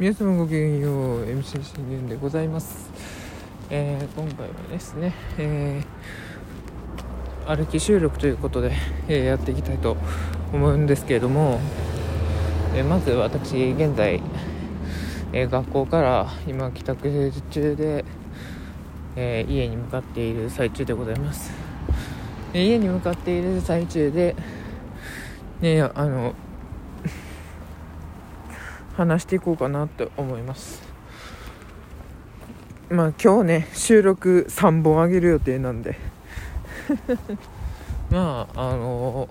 皆様ごきげんよう MC 信玄でございます、えー今回はですね、えー歩き収録ということで、えーやっていきたいと思うんですけれども、えーまず私現在、えー学校から今帰宅中で、えー家に向かっている最中でございます。家に向かっている最中でねあの話していこうかなって思います。まあ今日ね収録3本あげる予定なんで。まああの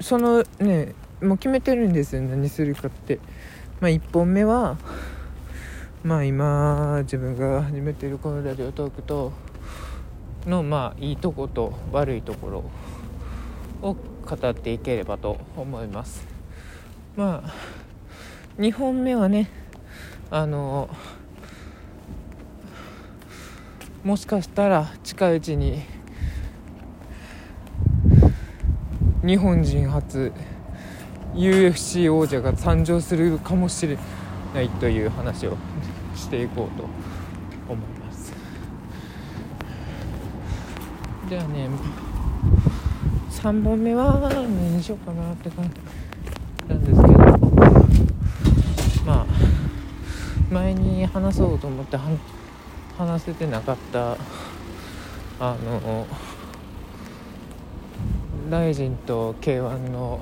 そのねもう決めてるんですよ何するかって。まあ1本目はまあ今自分が始めてるこのラジオトークとのまあいいとこと悪いところを語っていければと思いますまあ2本目はねあのもしかしたら近いうちに日本人初 UFC 王者が誕生するかもしれないという話をしていこうと思います。じゃあね3本目は何しようかなって感じなんですけどまあ前に話そうと思って話せてなかったあのライジンと K1 の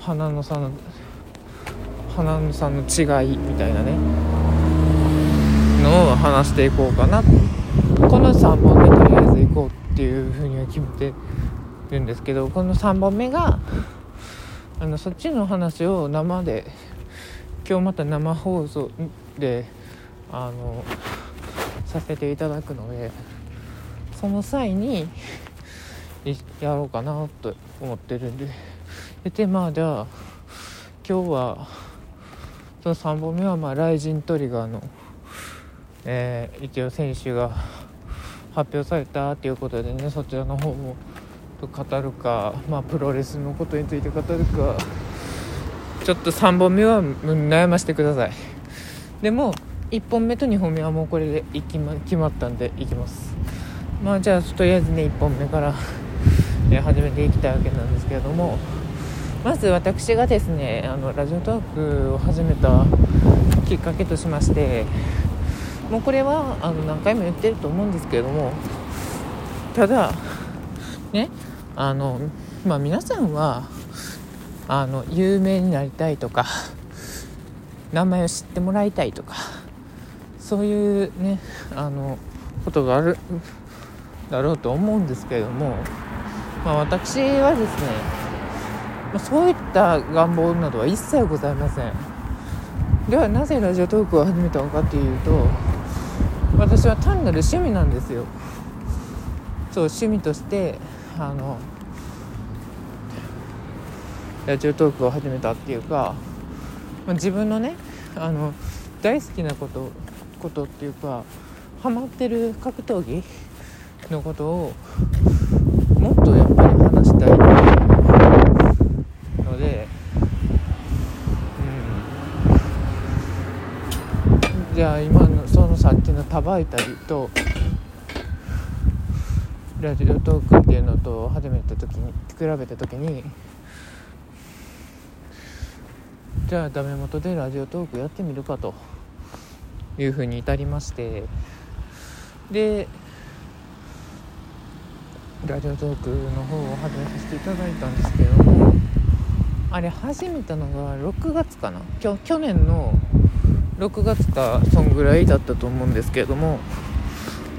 花の差の花の差の違いみたいなねのを話していこうかな。この3本目とりあえず行こうっていうふうには決めてるんですけどこの3本目があのそっちの話を生で今日また生放送であのさせていただくのでその際にやろうかなと思ってるんで。でまあじゃあ今日はその3本目はまあライジントリガーの、えー一応選手が発表されたっていうことでねそちらの方を語るか、まあ、プロレスのことについて語るかちょっと3本目は悩ましてください。でも1本目と2本目はもうこれでいき、ま、決まったんでいきます。まあじゃあとりあえずね1本目から、始めていきたいわけなんですけれどもまず私がですねあのラジオトークを始めたきっかけとしましてもうこれはあの何回も言ってると思うんですけれどもただねあのまあ皆さんはあの有名になりたいとか 名前を知ってもらいたいとかそういうねあのことがあるだろうと思うんですけれども、まあ、私はですね、ま、そういった願望などは一切ございません。ではなぜラジオトークを始めたのかっていうと私は単なる趣味なんですよ。そう趣味としてあのラジオトークを始めたっていうか、まあ、自分のねあの大好きなことことっていうかハマってる格闘技のことをもっとやっぱり話したいので、うん、じゃあ今のそのさっきのタバイタリとラジオトークっていうのと始めた時に比べた時にじゃあダメ元でラジオトークやってみるかと。いうふうに至りまして。でラジオトークの方を始めさせていただいたんですけども。あれ始めたのが6月かな。きょ去年の6月かそんぐらいだったと思うんですけれども。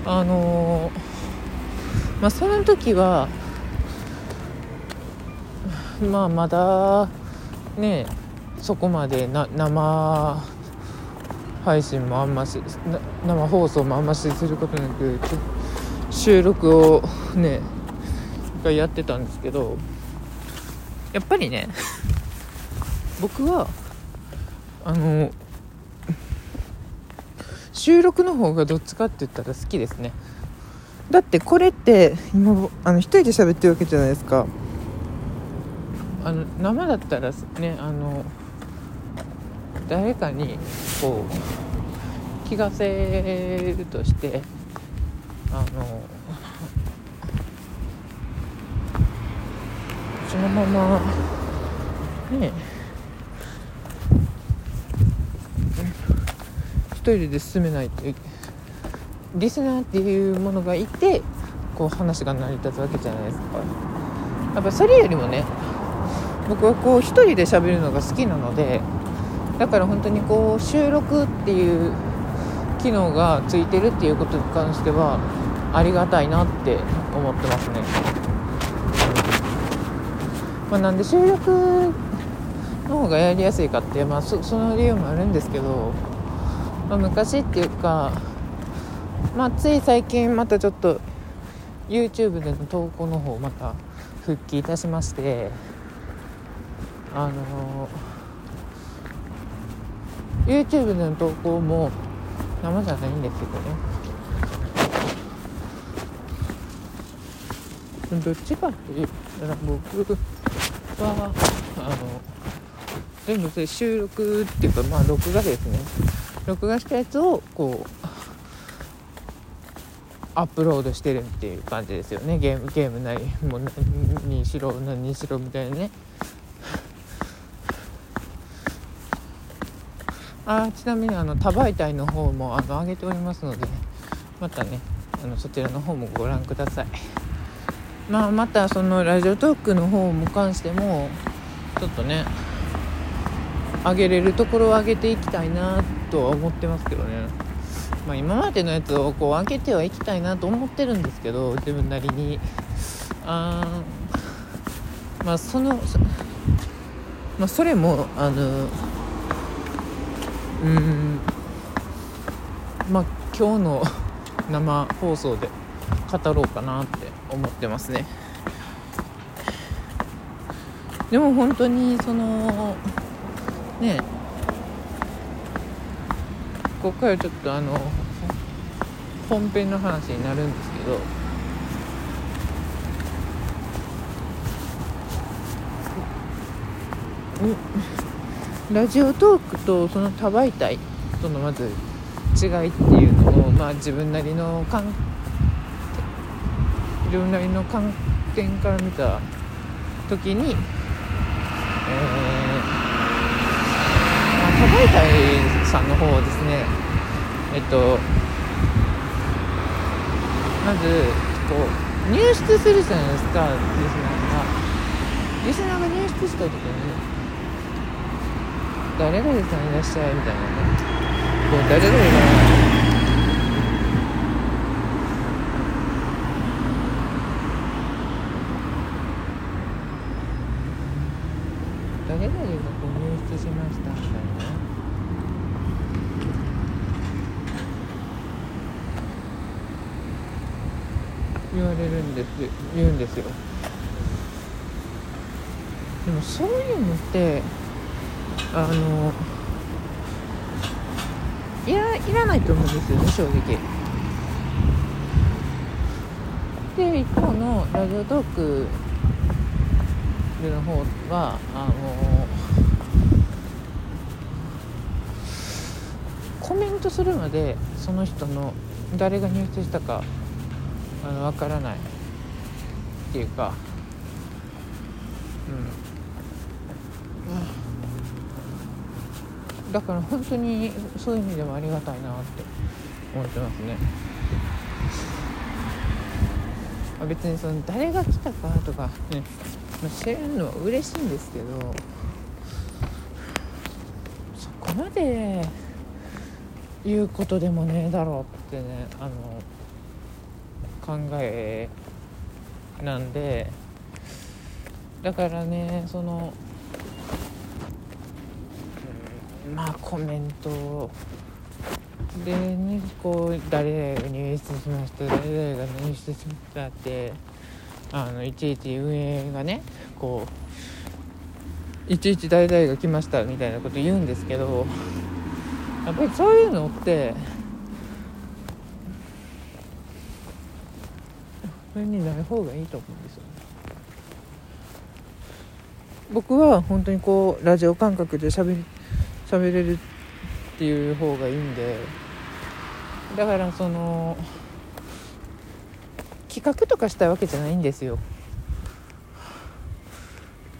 あのーまあその時はまあまだねそこまでな生配信もあんまし生放送もあんましすることなく収録をね一回やってたんですけどやっぱりね僕はあの収録の方がどっちかって言ったら好きですね。だってこれって今あの一人で喋ってるわけじゃないですか。あの生だったらねあの誰かにこう気がせるとしてあのそのままね一人で進めないとリスナーっていうものがいてこう話が成り立つわけじゃないですか。やっぱそれよりもね僕はこう一人で喋るのが好きなのでだから本当にこう収録っていう機能がついてるっていうことに関してはありがたいなって思ってますね、まあ、なんで収録の方がやりやすいかって、まあ、その理由もあるんですけど、まあ、昔っていうか、まあ、つい最近またちょっと YouTube での投稿の方また復帰いたしましてあの YouTube の投稿も生じゃないんですけどね。どっちかって言ったら僕はあの全部それ収録っていうかまあ録画ですね。録画したやつをこうアップロードしてるっていう感じですよね。ゲームゲームなりもう何にしろ何にしろみたいなね。あちなみにあの多媒体の方もあの上げておりますのでまたねあのそちらの方もご覧ください。まあまたそのラジオトークの方も関してもちょっとね上げれるところを上げていきたいなとは思ってますけどね。まあ、今までのやつをこう開けてはいきたいなと思ってるんですけど自分なりに。あまあそのまあ、それもあのうんまあ今日の生放送で語ろうかなって思ってますね。でも本当にそのね。ここからちょっとあの本編の話になるんですけど。うんラジオトークとその多媒体とのまず違いっていうのを、まあ、自分なりの観自分なりの観点から見た時に、えー多媒体さんの方ですね。えっとまずこう入室するじゃないですかリスナーが。リスナーが入室した時に誰々さんいらっしゃいみた。いなねこう誰々が誰々がこう入室しました。みた。いな言われるんです言うんですよでもそういうのってあのいらいらないと思うんですよね正直。で一方のラジオトークの方はあのコメントするまでその人の誰が入手したかあの分からないっていうかうん。だから本当にそういう意味でもありがたいなって思ってますね。別にその誰が来たかとかね、まあ、知れるのは嬉しいんですけどそこまで言うことでもねえだろうってねあの考えなんでだからねそのまあコメントでねこう誰々が入室しました誰々が入室しましたってあのいちいち運営がねこういちいち誰々が来ましたみたいなこと言うんですけどやっぱりそういうのってそれにない方がいいと思うんですよね。僕は本当にこうラジオ感覚でしゃべれるっていう方がいいんでだからその企画とかしたいわけじゃないんですよ。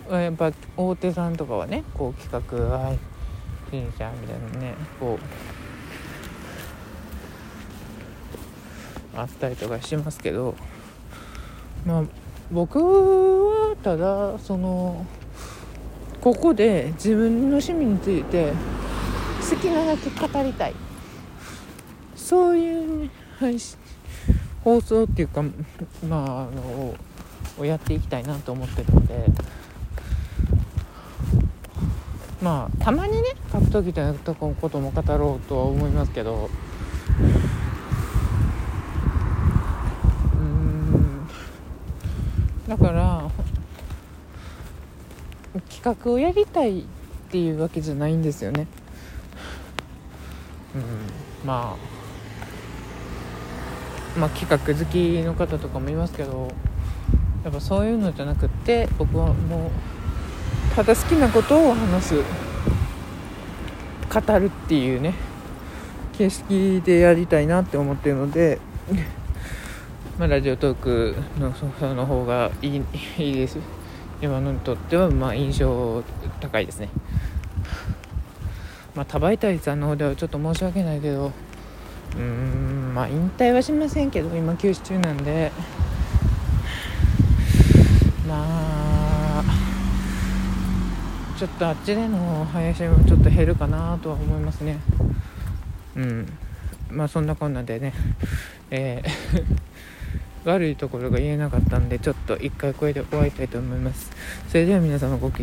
やっぱ大手さんとかはねこう企画はいいいじゃんみたいなねこうあったりとかしますけどまあ僕はただそのここで自分の趣味について好きなだけ語りたい。そういう、ね、配信放送っていうかまああのをやっていきたいなと思ってるので。まあたまにね格闘技のことも語ろうとは思いますけどうんだから企画をやりたいっていうわけじゃないんですよね。うんまあ。まあ企画好きの方とかもいますけどやっぱそういうのじゃなくって僕はもうただ好きなことを話す語るっていうね形式でやりたいなって思ってるので、まあ、ラジオトークのその方がいいいいです。今のにとってはまあ印象高いですね。まあ多媒体さんの方ではちょっと申し訳ないけどうーんまあ引退はしませんけど今休止中なんで。まあちょっとあっちでの配信はちょっと減るかなとは思いますね。うん。まあそんなこんなでね。えー悪いところが言えなかったんでちょっと一回これで終わりたいと思います。それでは皆様ごき